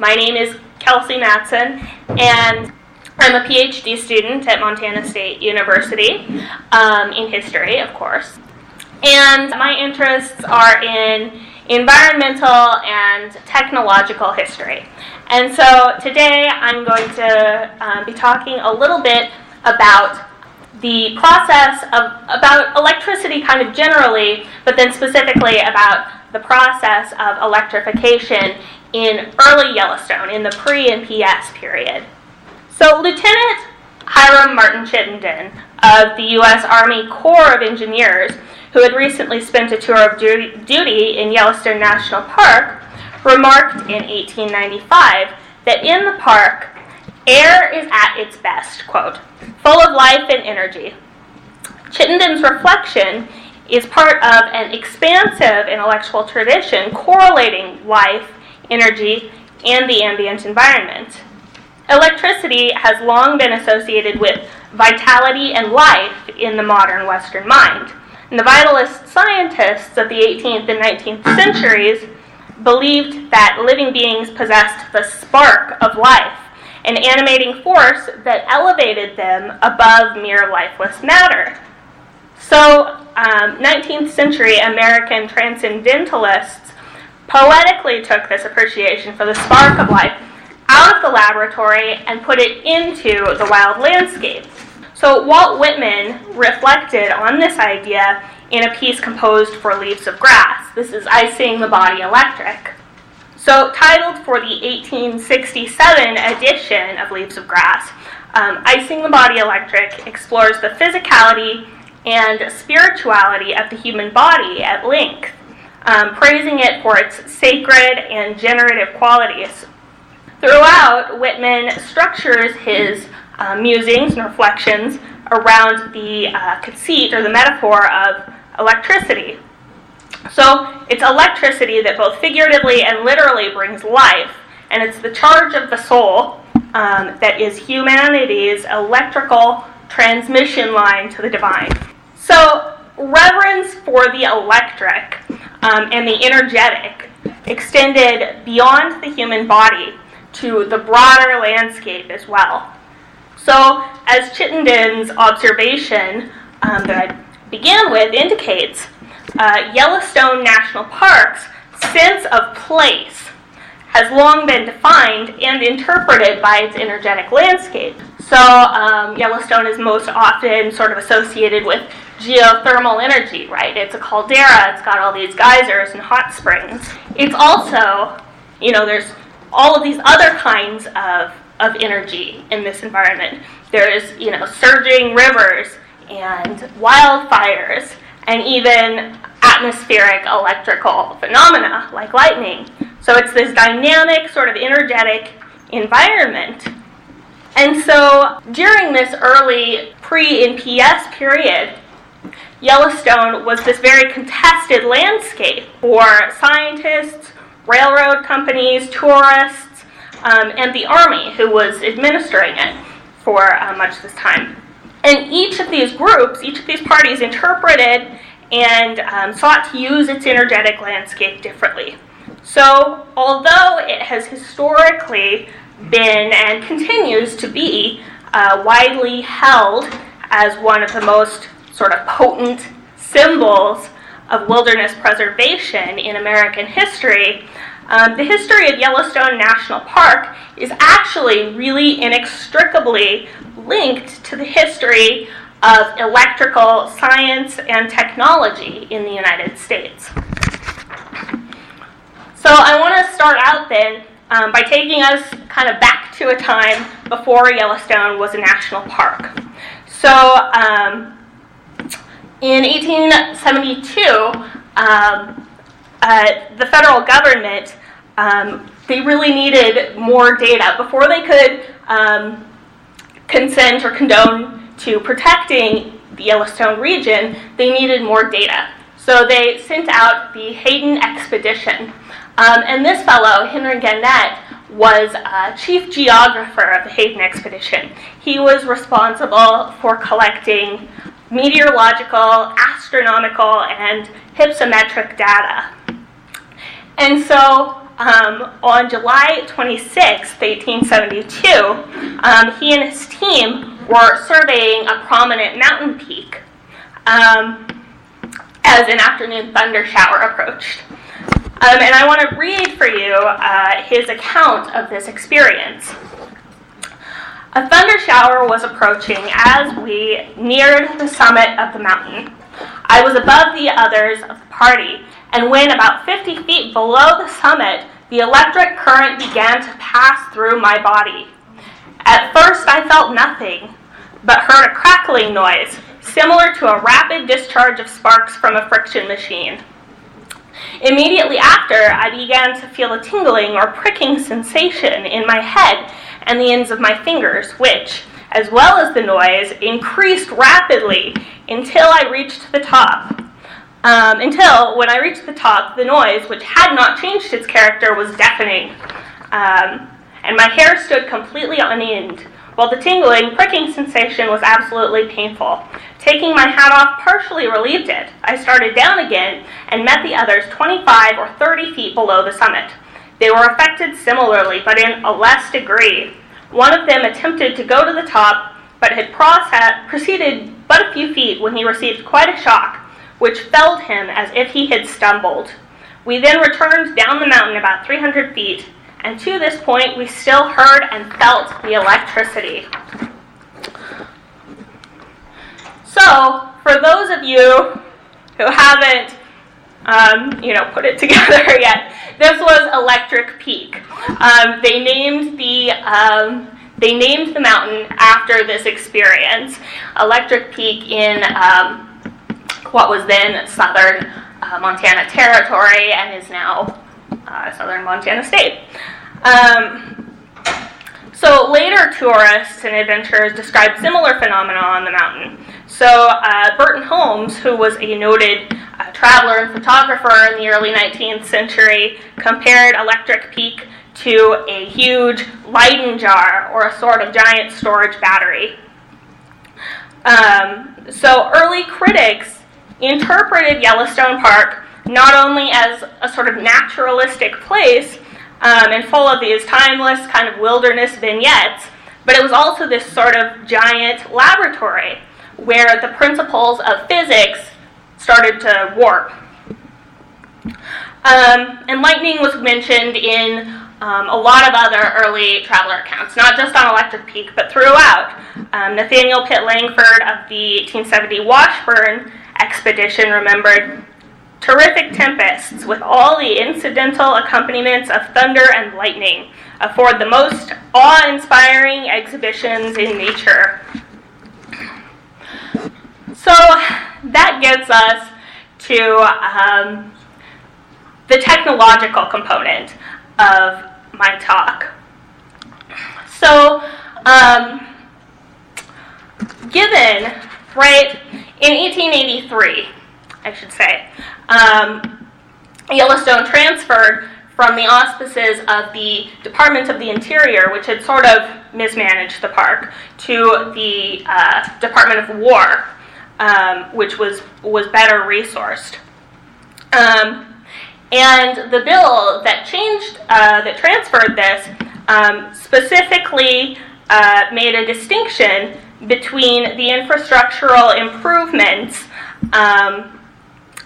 My name is Kelsey Matson, and I'm a PhD student at Montana State University um, in history, of course. And my interests are in environmental and technological history. And so today I'm going to um, be talking a little bit about the process of about electricity kind of generally, but then specifically about the process of electrification in early Yellowstone, in the pre NPS period. So, Lieutenant Hiram Martin Chittenden of the U.S. Army Corps of Engineers, who had recently spent a tour of duty in Yellowstone National Park, remarked in 1895 that in the park, air is at its best, quote, full of life and energy. Chittenden's reflection is part of an expansive intellectual tradition correlating life, energy, and the ambient environment. Electricity has long been associated with vitality and life in the modern Western mind. And the vitalist scientists of the 18th and 19th centuries believed that living beings possessed the spark of life, an animating force that elevated them above mere lifeless matter. So, um, 19th century American transcendentalists poetically took this appreciation for the spark of life out of the laboratory and put it into the wild landscape. So, Walt Whitman reflected on this idea in a piece composed for Leaves of Grass. This is I Sing the Body Electric. So, titled for the 1867 edition of Leaves of Grass, um, I Sing the Body Electric explores the physicality and spirituality of the human body at length, um, praising it for its sacred and generative qualities. Throughout, Whitman structures his uh, musings and reflections around the uh, conceit or the metaphor of electricity. So it's electricity that both figuratively and literally brings life, and it's the charge of the soul um, that is humanity's electrical transmission line to the divine. So, reverence for the electric um, and the energetic extended beyond the human body to the broader landscape as well. So, as Chittenden's observation um, that I began with indicates, uh, Yellowstone National Park's sense of place has long been defined and interpreted by its energetic landscape. So, um, Yellowstone is most often sort of associated with geothermal energy, right? It's a caldera, it's got all these geysers and hot springs. It's also, you know, there's all of these other kinds of, of energy in this environment. There's, you know, surging rivers and wildfires and even atmospheric electrical phenomena like lightning. So it's this dynamic, sort of energetic environment. And so during this early pre NPS period, Yellowstone was this very contested landscape for scientists, railroad companies, tourists, um, and the army who was administering it for uh, much of this time. And each of these groups, each of these parties interpreted and um, sought to use its energetic landscape differently. So, although it has historically been and continues to be uh, widely held as one of the most sort of potent symbols of wilderness preservation in American history, um, the history of Yellowstone National Park is actually really inextricably linked to the history of electrical science and technology in the United States. So I want to start out then um, by taking us kind of back to a time before Yellowstone was a national park. So um, in 1872, um, uh, the federal government um, they really needed more data before they could um, consent or condone to protecting the Yellowstone region. They needed more data, so they sent out the Hayden expedition. Um, and this fellow, Henry Gannett, was chief geographer of the Hayden expedition. He was responsible for collecting meteorological, astronomical, and hypsometric data. And so um, on July 26, 1872, um, he and his team were surveying a prominent mountain peak um, as an afternoon thunder shower approached. Um, and I want to read for you uh, his account of this experience. A thunder shower was approaching as we neared the summit of the mountain. I was above the others of the party, and when about 50 feet below the summit, the electric current began to pass through my body. At first, I felt nothing, but heard a crackling noise, similar to a rapid discharge of sparks from a friction machine. Immediately after, I began to feel a tingling or pricking sensation in my head and the ends of my fingers, which, as well as the noise, increased rapidly until I reached the top. Um, until, when I reached the top, the noise, which had not changed its character, was deafening. Um, and my hair stood completely on end, while the tingling, pricking sensation was absolutely painful. Taking my hat off partially relieved it. I started down again and met the others 25 or 30 feet below the summit. They were affected similarly, but in a less degree. One of them attempted to go to the top, but had proceeded but a few feet when he received quite a shock, which felled him as if he had stumbled. We then returned down the mountain about 300 feet and to this point we still heard and felt the electricity. So, for those of you who haven't, um, you know, put it together yet, this was Electric Peak. Um, they named the um, they named the mountain after this experience, Electric Peak in um, what was then southern uh, Montana Territory and is now uh, southern Montana State. Um, so later tourists and adventurers described similar phenomena on the mountain. So uh, Burton Holmes, who was a noted traveler and photographer in the early 19th century, compared Electric Peak to a huge Leyden jar or a sort of giant storage battery. Um, so early critics interpreted Yellowstone Park not only as a sort of naturalistic place um, and full of these timeless kind of wilderness vignettes, but it was also this sort of giant laboratory where the principles of physics started to warp. Um, and lightning was mentioned in um, a lot of other early traveler accounts, not just on Electric Peak, but throughout. Um, Nathaniel Pitt Langford of the 1870 Washburn expedition remembered Terrific tempests, with all the incidental accompaniments of thunder and lightning, afford the most awe inspiring exhibitions in nature. So that gets us to um, the technological component of my talk. So, um, given, right, in 1883, I should say, um, Yellowstone transferred from the auspices of the Department of the Interior, which had sort of mismanaged the park, to the uh, Department of War, um, which was was better resourced. Um, and the bill that changed, uh, that transferred this, um, specifically uh, made a distinction between the infrastructural improvements um,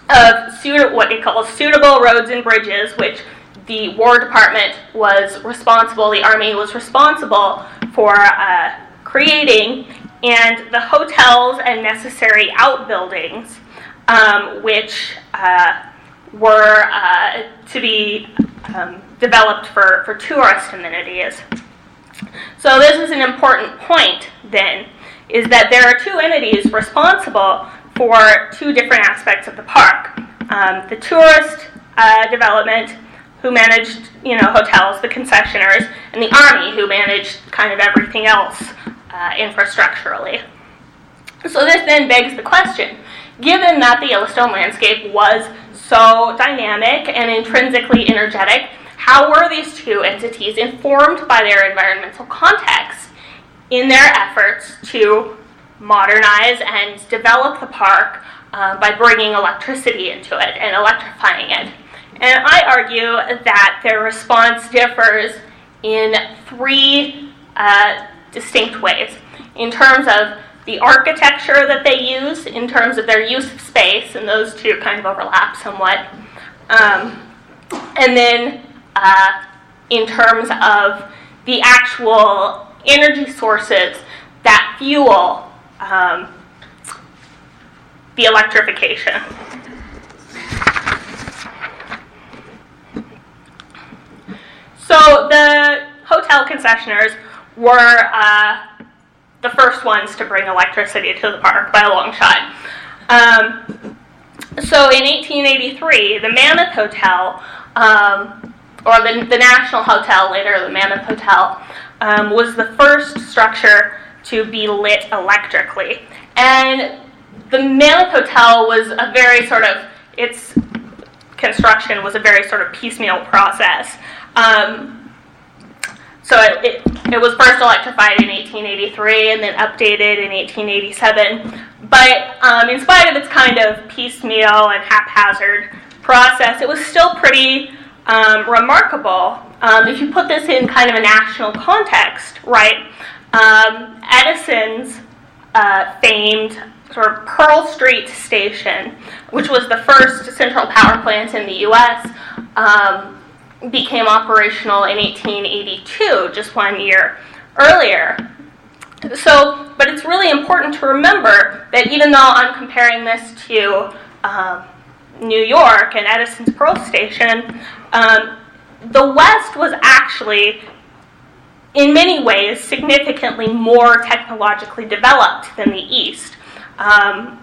of what they call suitable roads and bridges, which the War Department was responsible, the Army was responsible for uh, creating, and the hotels and necessary outbuildings, um, which uh, were uh, to be um, developed for, for tourist amenities. So this is an important point then, is that there are two entities responsible for two different aspects of the park. Um, the tourist uh, development, who managed, you know, hotels, the concessionaires, and the army, who managed kind of everything else uh, infrastructurally. So this then begs the question, given that the Yellowstone landscape was so dynamic and intrinsically energetic, how were these two entities informed by their environmental context in their efforts to modernize and develop the park uh, by bringing electricity into it and electrifying it. And I argue that their response differs in three uh, distinct ways in terms of the architecture that they use, in terms of their use of space, and those two kind of overlap somewhat. Um, and then uh, in terms of the actual energy sources that fuel um, the electrification. So the hotel concessionaires were uh, the first ones to bring electricity to the park by a long shot. Um, so in 1883, the Mammoth Hotel, um, or the, the National Hotel, later the Mammoth Hotel, um, was the first structure to be lit electrically. And the Mammoth Hotel was a very sort of, its construction was a very sort of piecemeal process. Um, so it, it, it, was first electrified in 1883 and then updated in 1887. But um, in spite of its kind of piecemeal and haphazard process, it was still pretty um, remarkable. Um, if you put this in kind of a national context, right? Um, Edison's uh, famed sort of Pearl Street Station, which was the first central power plant in the U.S., um, became operational in 1882, just one year earlier. So, but it's really important to remember that even though I'm comparing this to um, New York and Edison's Pearl Station, um, the West was actually, in many ways, significantly more technologically developed than the East. Um,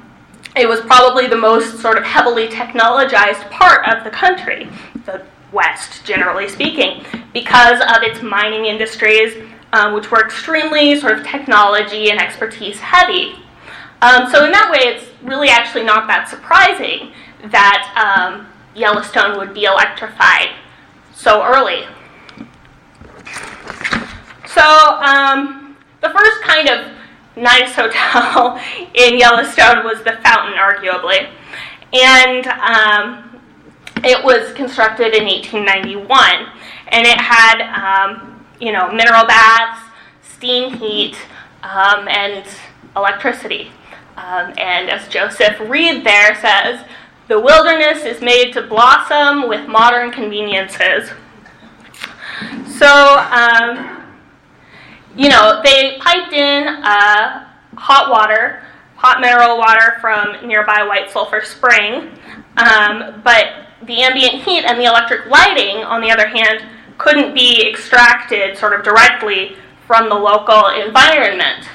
it was probably the most sort of heavily technologized part of the country, the West, generally speaking, because of its mining industries, um, which were extremely sort of technology and expertise heavy. Um, so, in that way, it's really actually not that surprising that um, Yellowstone would be electrified so early. So, um, the first kind of nice hotel in Yellowstone was the Fountain, arguably. And um, it was constructed in 1891. And it had, um, you know, mineral baths, steam heat, um, and electricity. Um, and as Joseph Reed there says, the wilderness is made to blossom with modern conveniences. So, um, you know, they piped in uh, hot water, hot mineral water from nearby White Sulphur Spring, um, but the ambient heat and the electric lighting, on the other hand, couldn't be extracted sort of directly from the local environment.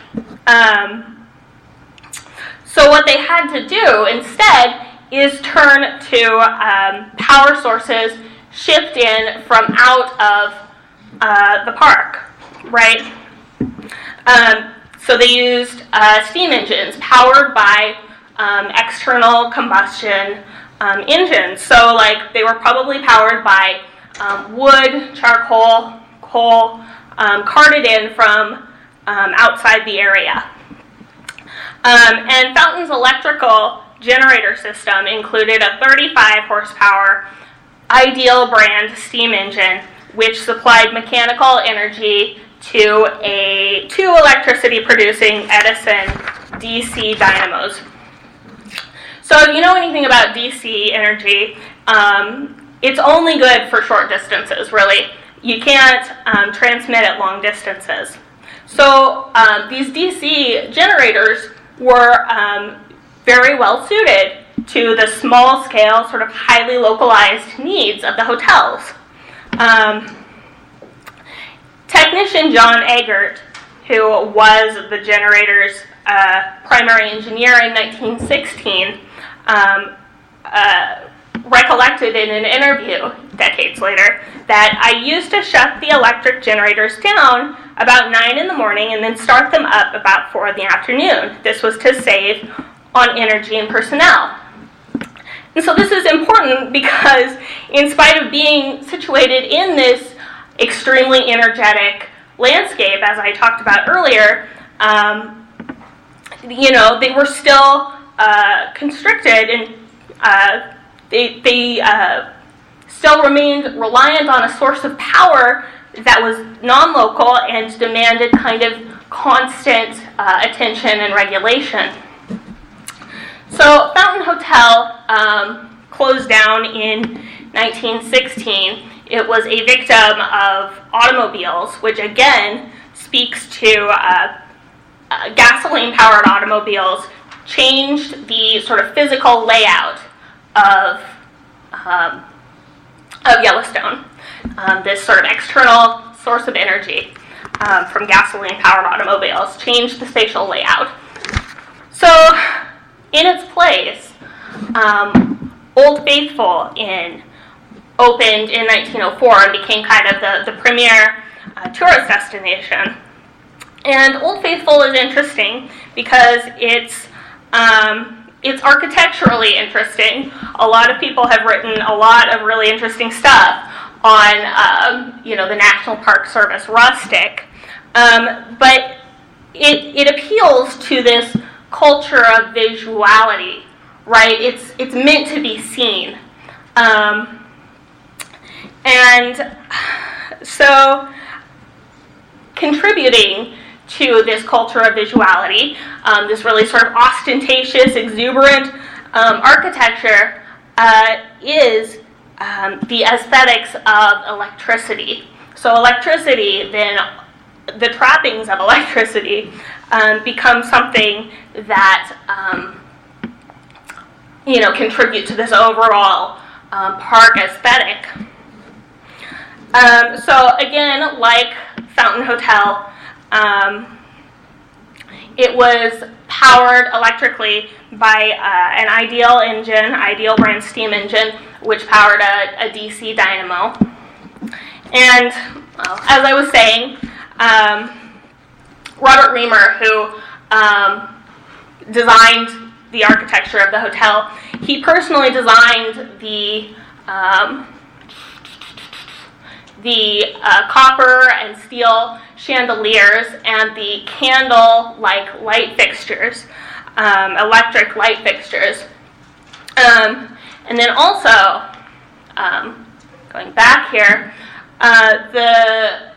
Um, so what they had to do instead is turn to um, power sources shipped in from out of uh, the park, right? Um, so they used uh, steam engines powered by um, external combustion um, engines. So, like, they were probably powered by um, wood, charcoal, coal, um, carted in from um, outside the area. Um, and Fountain's electrical generator system included a 35 horsepower ideal brand steam engine, which supplied mechanical energy to a two electricity producing Edison DC dynamos. So if you know anything about DC energy, um, it's only good for short distances, really. You can't um, transmit at long distances. So um, these DC generators were um, very well suited to the small scale, sort of highly localized needs of the hotels. Um, technician John Eggert, who was the generator's uh, primary engineer in 1916, um, uh, recollected in an interview decades later that I used to shut the electric generators down about 9 in the morning and then start them up about 4 in the afternoon. This was to save on energy and personnel. And so this is important because, in spite of being situated in this extremely energetic landscape, as I talked about earlier, um, you know, they were still uh, constricted and uh, they, they uh, still remained reliant on a source of power that was non local and demanded kind of constant uh, attention and regulation. So, Fountain Hotel um, closed down in 1916. It was a victim of automobiles, which again speaks to uh, uh, gasoline powered automobiles changed the sort of physical layout of, um, of Yellowstone. Um, this sort of external source of energy um, from gasoline powered automobiles changed the spatial layout. So, in its place, um, Old Faithful Inn opened in 1904 and became kind of the, the premier uh, tourist destination. And Old Faithful is interesting because it's um, it's architecturally interesting. A lot of people have written a lot of really interesting stuff on, um, you know, the National Park Service rustic. Um, but it, it appeals to this culture of visuality, right? It's, it's meant to be seen. Um, and so contributing to this culture of visuality, um, this really sort of ostentatious, exuberant um, architecture, uh, is um, the aesthetics of electricity. So, electricity, then the trappings of electricity, um, become something that um, you know contribute to this overall um, park aesthetic. so, again, like Fountain Hotel. Um, it was powered electrically by uh, an Ideal engine, Ideal brand steam engine, which powered a, a DC dynamo. And well, as I was saying, um, Robert Reamer, who um, designed the architecture of the hotel, he personally designed the um, the uh, copper and steel chandeliers and the candle like light fixtures, um, electric light fixtures. Um, and then also, um, going back here, uh, the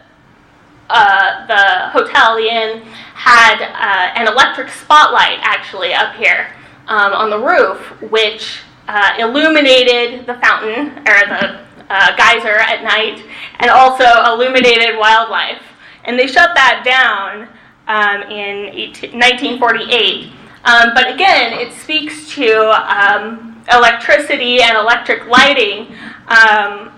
uh, the hotel, inn, had uh, an electric spotlight actually up here um, on the roof, which uh, illuminated the fountain or the uh, geyser at night and also illuminated wildlife. And they shut that down um, in 18, 1948. Um, but again, it speaks to um, electricity and electric lighting um,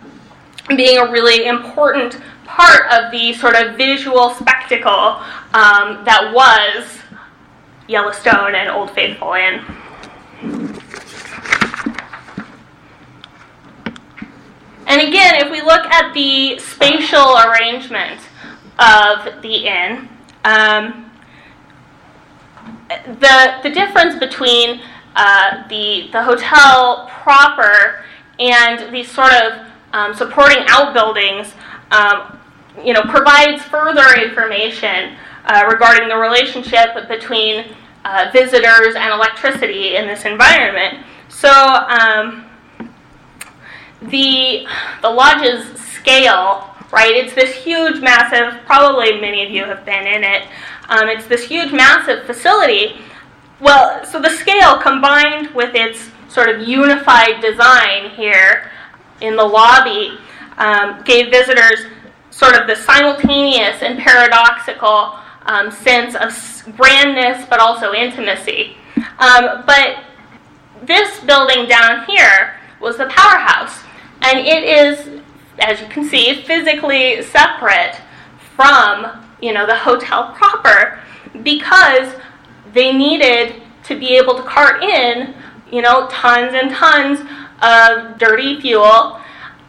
being a really important part of the sort of visual spectacle um, that was Yellowstone and Old Faithful Inn. And again, if we look at the spatial arrangement of the inn, um, the, the difference between uh, the, the hotel proper and these sort of um, supporting outbuildings um, you know, provides further information uh, regarding the relationship between uh, visitors and electricity in this environment. So, um, the the lodge's scale, right? It's this huge, massive. Probably many of you have been in it. Um, it's this huge, massive facility. Well, so the scale combined with its sort of unified design here in the lobby um, gave visitors sort of the simultaneous and paradoxical um, sense of grandness but also intimacy. Um, but this building down here was the powerhouse. And it is, as you can see, physically separate from, you know, the hotel proper because they needed to be able to cart in, you know, tons and tons of dirty fuel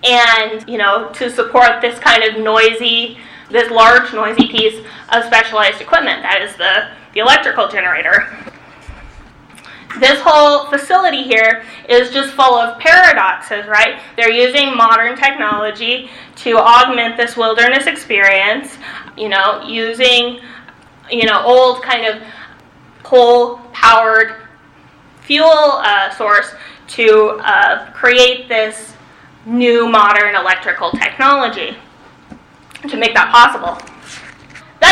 and, you know, to support this kind of noisy, this large noisy piece of specialized equipment. That is the, the electrical generator this whole facility here is just full of paradoxes, right? They're using modern technology to augment this wilderness experience, you know, using, you know, old kind of coal powered fuel uh, source to uh, create this new modern electrical technology to make that possible.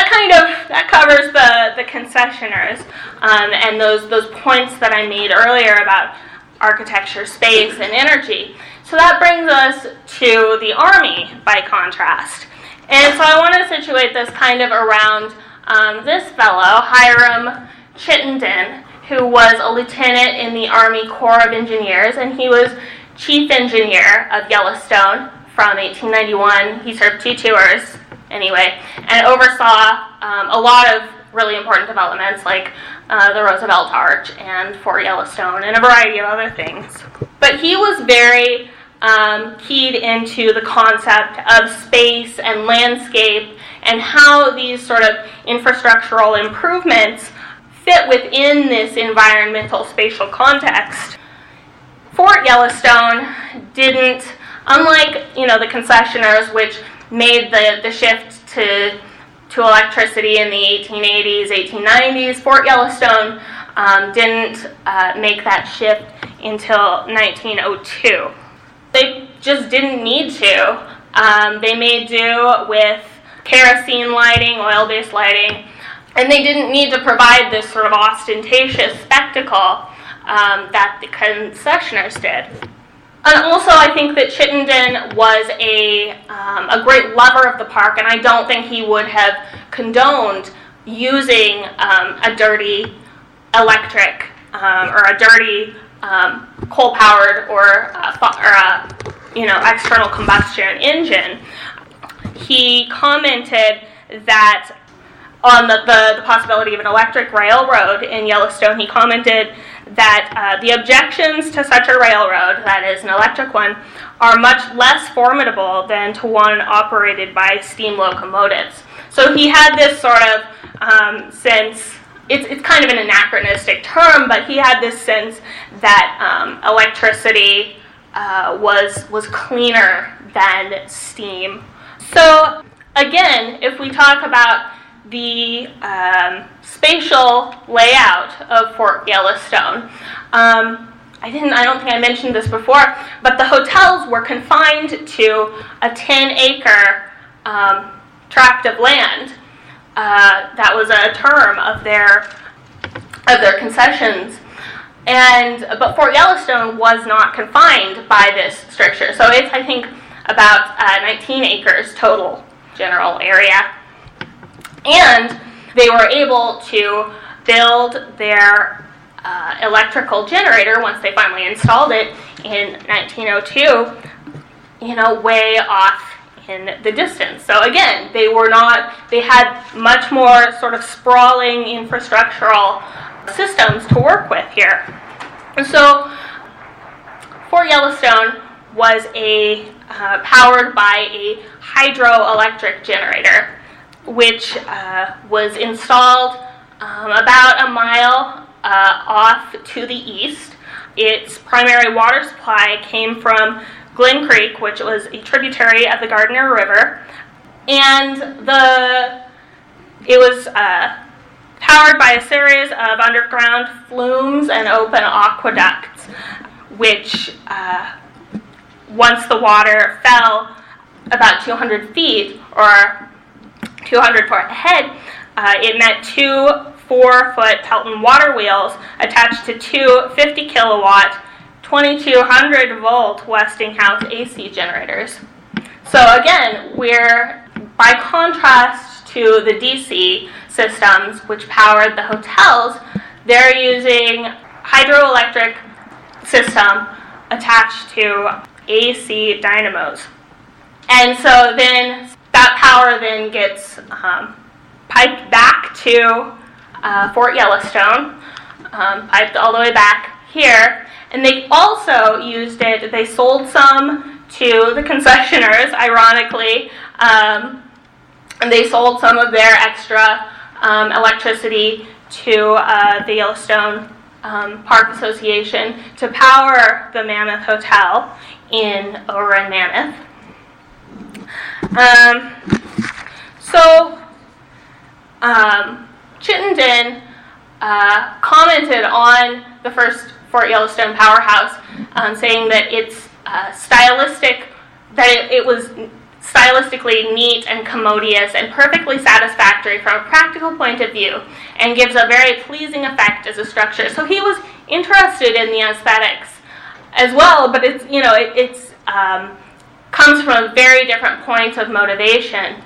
That kind of that covers the the concessioners um, and those those points that I made earlier about architecture, space, and energy. So that brings us to the army by contrast. And so I want to situate this kind of around um, this fellow, Hiram Chittenden, who was a lieutenant in the Army Corps of Engineers, and he was chief engineer of Yellowstone from 1891. He served two tours, anyway, and oversaw um, a lot of really important developments like uh, the Roosevelt Arch and Fort Yellowstone and a variety of other things. But he was very um, keyed into the concept of space and landscape and how these sort of infrastructural improvements fit within this environmental spatial context. Fort Yellowstone didn't, unlike you know the concessioners, which made the, the shift to to electricity in the 1880s, 1890s. Fort Yellowstone um, didn't uh, make that shift until 1902. They just didn't need to. Um, they made do with kerosene lighting, oil based lighting, and they didn't need to provide this sort of ostentatious spectacle um, that the concessioners did. And also, I think that Chittenden was a, um, a great lover of the park, and I don't think he would have condoned using um, a dirty electric um, or a dirty um, coal-powered or, uh, or a you know external combustion engine. He commented that on the, the, the, possibility of an electric railroad in Yellowstone, he commented that uh, the objections to such a railroad, that is, an electric one, are much less formidable than to one operated by steam locomotives. So he had this sort of um, sense. It's, it's kind of an anachronistic term, but he had this sense that um, electricity uh, was was cleaner than steam. So again, if we talk about the um, spatial layout of Fort Yellowstone. Um, I didn't. I don't think I mentioned this before, but the hotels were confined to a 10-acre um, tract of land. Uh, that was a term of their of their concessions. And but Fort Yellowstone was not confined by this stricture, so it's I think about uh, 19 acres total general area. And they were able to build their uh, electrical generator once they finally installed it in 1902, you know, way off in the distance. So again, they were not, they had much more sort of sprawling infrastructural systems to work with here. And so Fort Yellowstone was a uh, powered by a hydroelectric generator which uh, was installed um, about a mile uh, off to the east. Its primary water supply came from Glen Creek, which was a tributary of the Gardner River, and the it was uh, powered by a series of underground flumes and open aqueducts, which uh, once the water fell about 200 feet or 200 foot ahead, uh, it meant two four foot Pelton water wheels attached to two 50 kilowatt, 2200 volt Westinghouse AC generators. So again, we're by contrast to the DC systems which powered the hotels, they're using hydroelectric system attached to AC dynamos. And so then that power then gets um, piped back to uh, Fort Yellowstone, um, piped all the way back here. And they also used it, they sold some to the concessioners, ironically. Um, and they sold some of their extra um, electricity to uh, the Yellowstone um, Park Association to power the Mammoth Hotel in over in Mammoth. Um, so, um, Chittenden uh, commented on the first Fort Yellowstone powerhouse, um, saying that its uh, stylistic, that it, it was stylistically neat and commodious and perfectly satisfactory from a practical point of view and gives a very pleasing effect as a structure. So he was interested in the aesthetics as well, but it's, you know, it it's, um, comes from a very different point of motivation.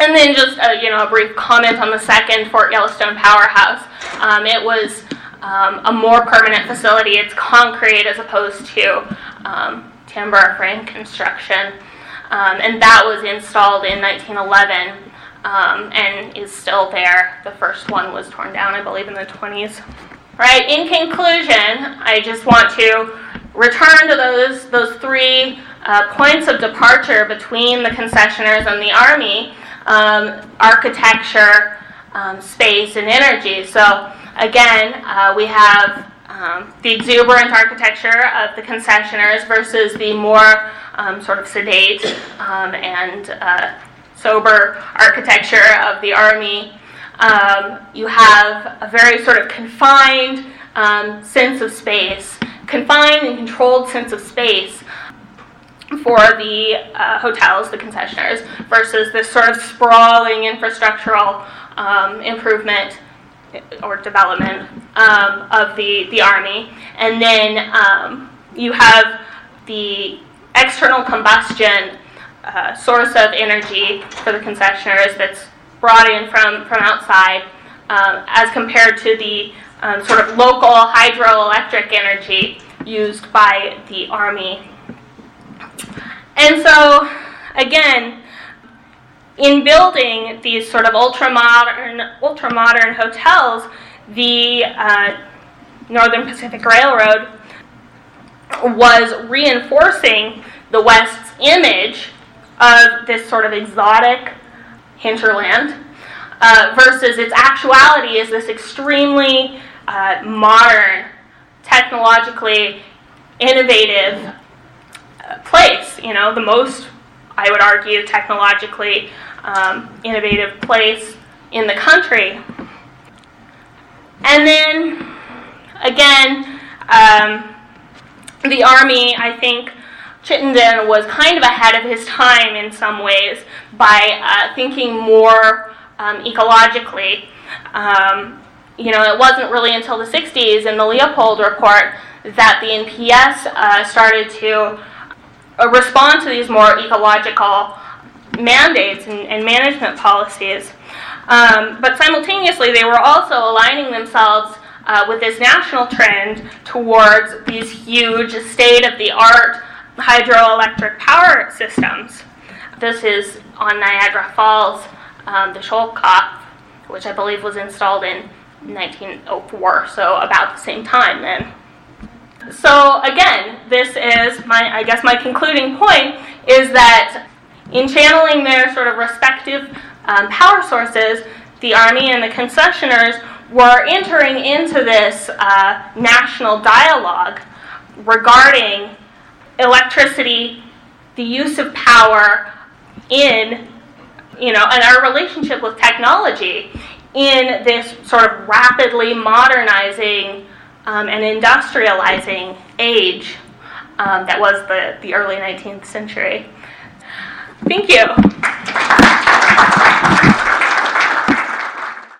And then just a, you know a brief comment on the second Fort Yellowstone powerhouse. Um, it was um, a more permanent facility. It's concrete as opposed to um, timber frame construction. Um, and that was installed in 1911 um, and is still there. The first one was torn down, I believe, in the 20s. Right. In conclusion, I just want to return to those those three uh, points of departure between the concessioners and the army: um, architecture, um, space, and energy. So again, uh, we have um, the exuberant architecture of the concessioners versus the more um, sort of sedate um, and uh, sober architecture of the army. Um, you have a very sort of confined sense of space, confined and controlled sense of space for the uh, hotels, the concessioners, versus this sort of sprawling infrastructural um, improvement or development um, of the, the Army. And then um, you have the external combustion uh, source of energy for the concessioners that's brought in from, from outside um, as compared to the um, sort of local hydroelectric energy used by the Army. And so, again, in building these sort of ultra modern, ultra modern hotels, the uh, Northern Pacific Railroad was reinforcing the West's image of this sort of exotic hinterland uh, versus its actuality is this extremely uh, modern, technologically innovative place. You know, the most, I would argue, technologically um, innovative place in the country. And then, again, um, the Army, I think, Chittenden was kind of ahead of his time in some ways by uh, thinking more um, ecologically. Um, you know, it wasn't really until the 60s in the Leopold report that the NPS uh, started to respond to these more ecological mandates and, and management policies. Um, but simultaneously, they were also aligning themselves uh, with this national trend towards these huge state of the art hydroelectric power systems. This is on Niagara Falls, um, the Schoellkopf, which I believe was installed in 1904, so about the same time then. So again, this is my, I guess my concluding point is that in channeling their sort of respective um, power sources, the Army and the concessioners were entering into this uh, national dialogue regarding electricity, the use of power in, you know, and our relationship with technology in this sort of rapidly modernizing um, and industrializing age um, that was the, the early 19th century. Thank you.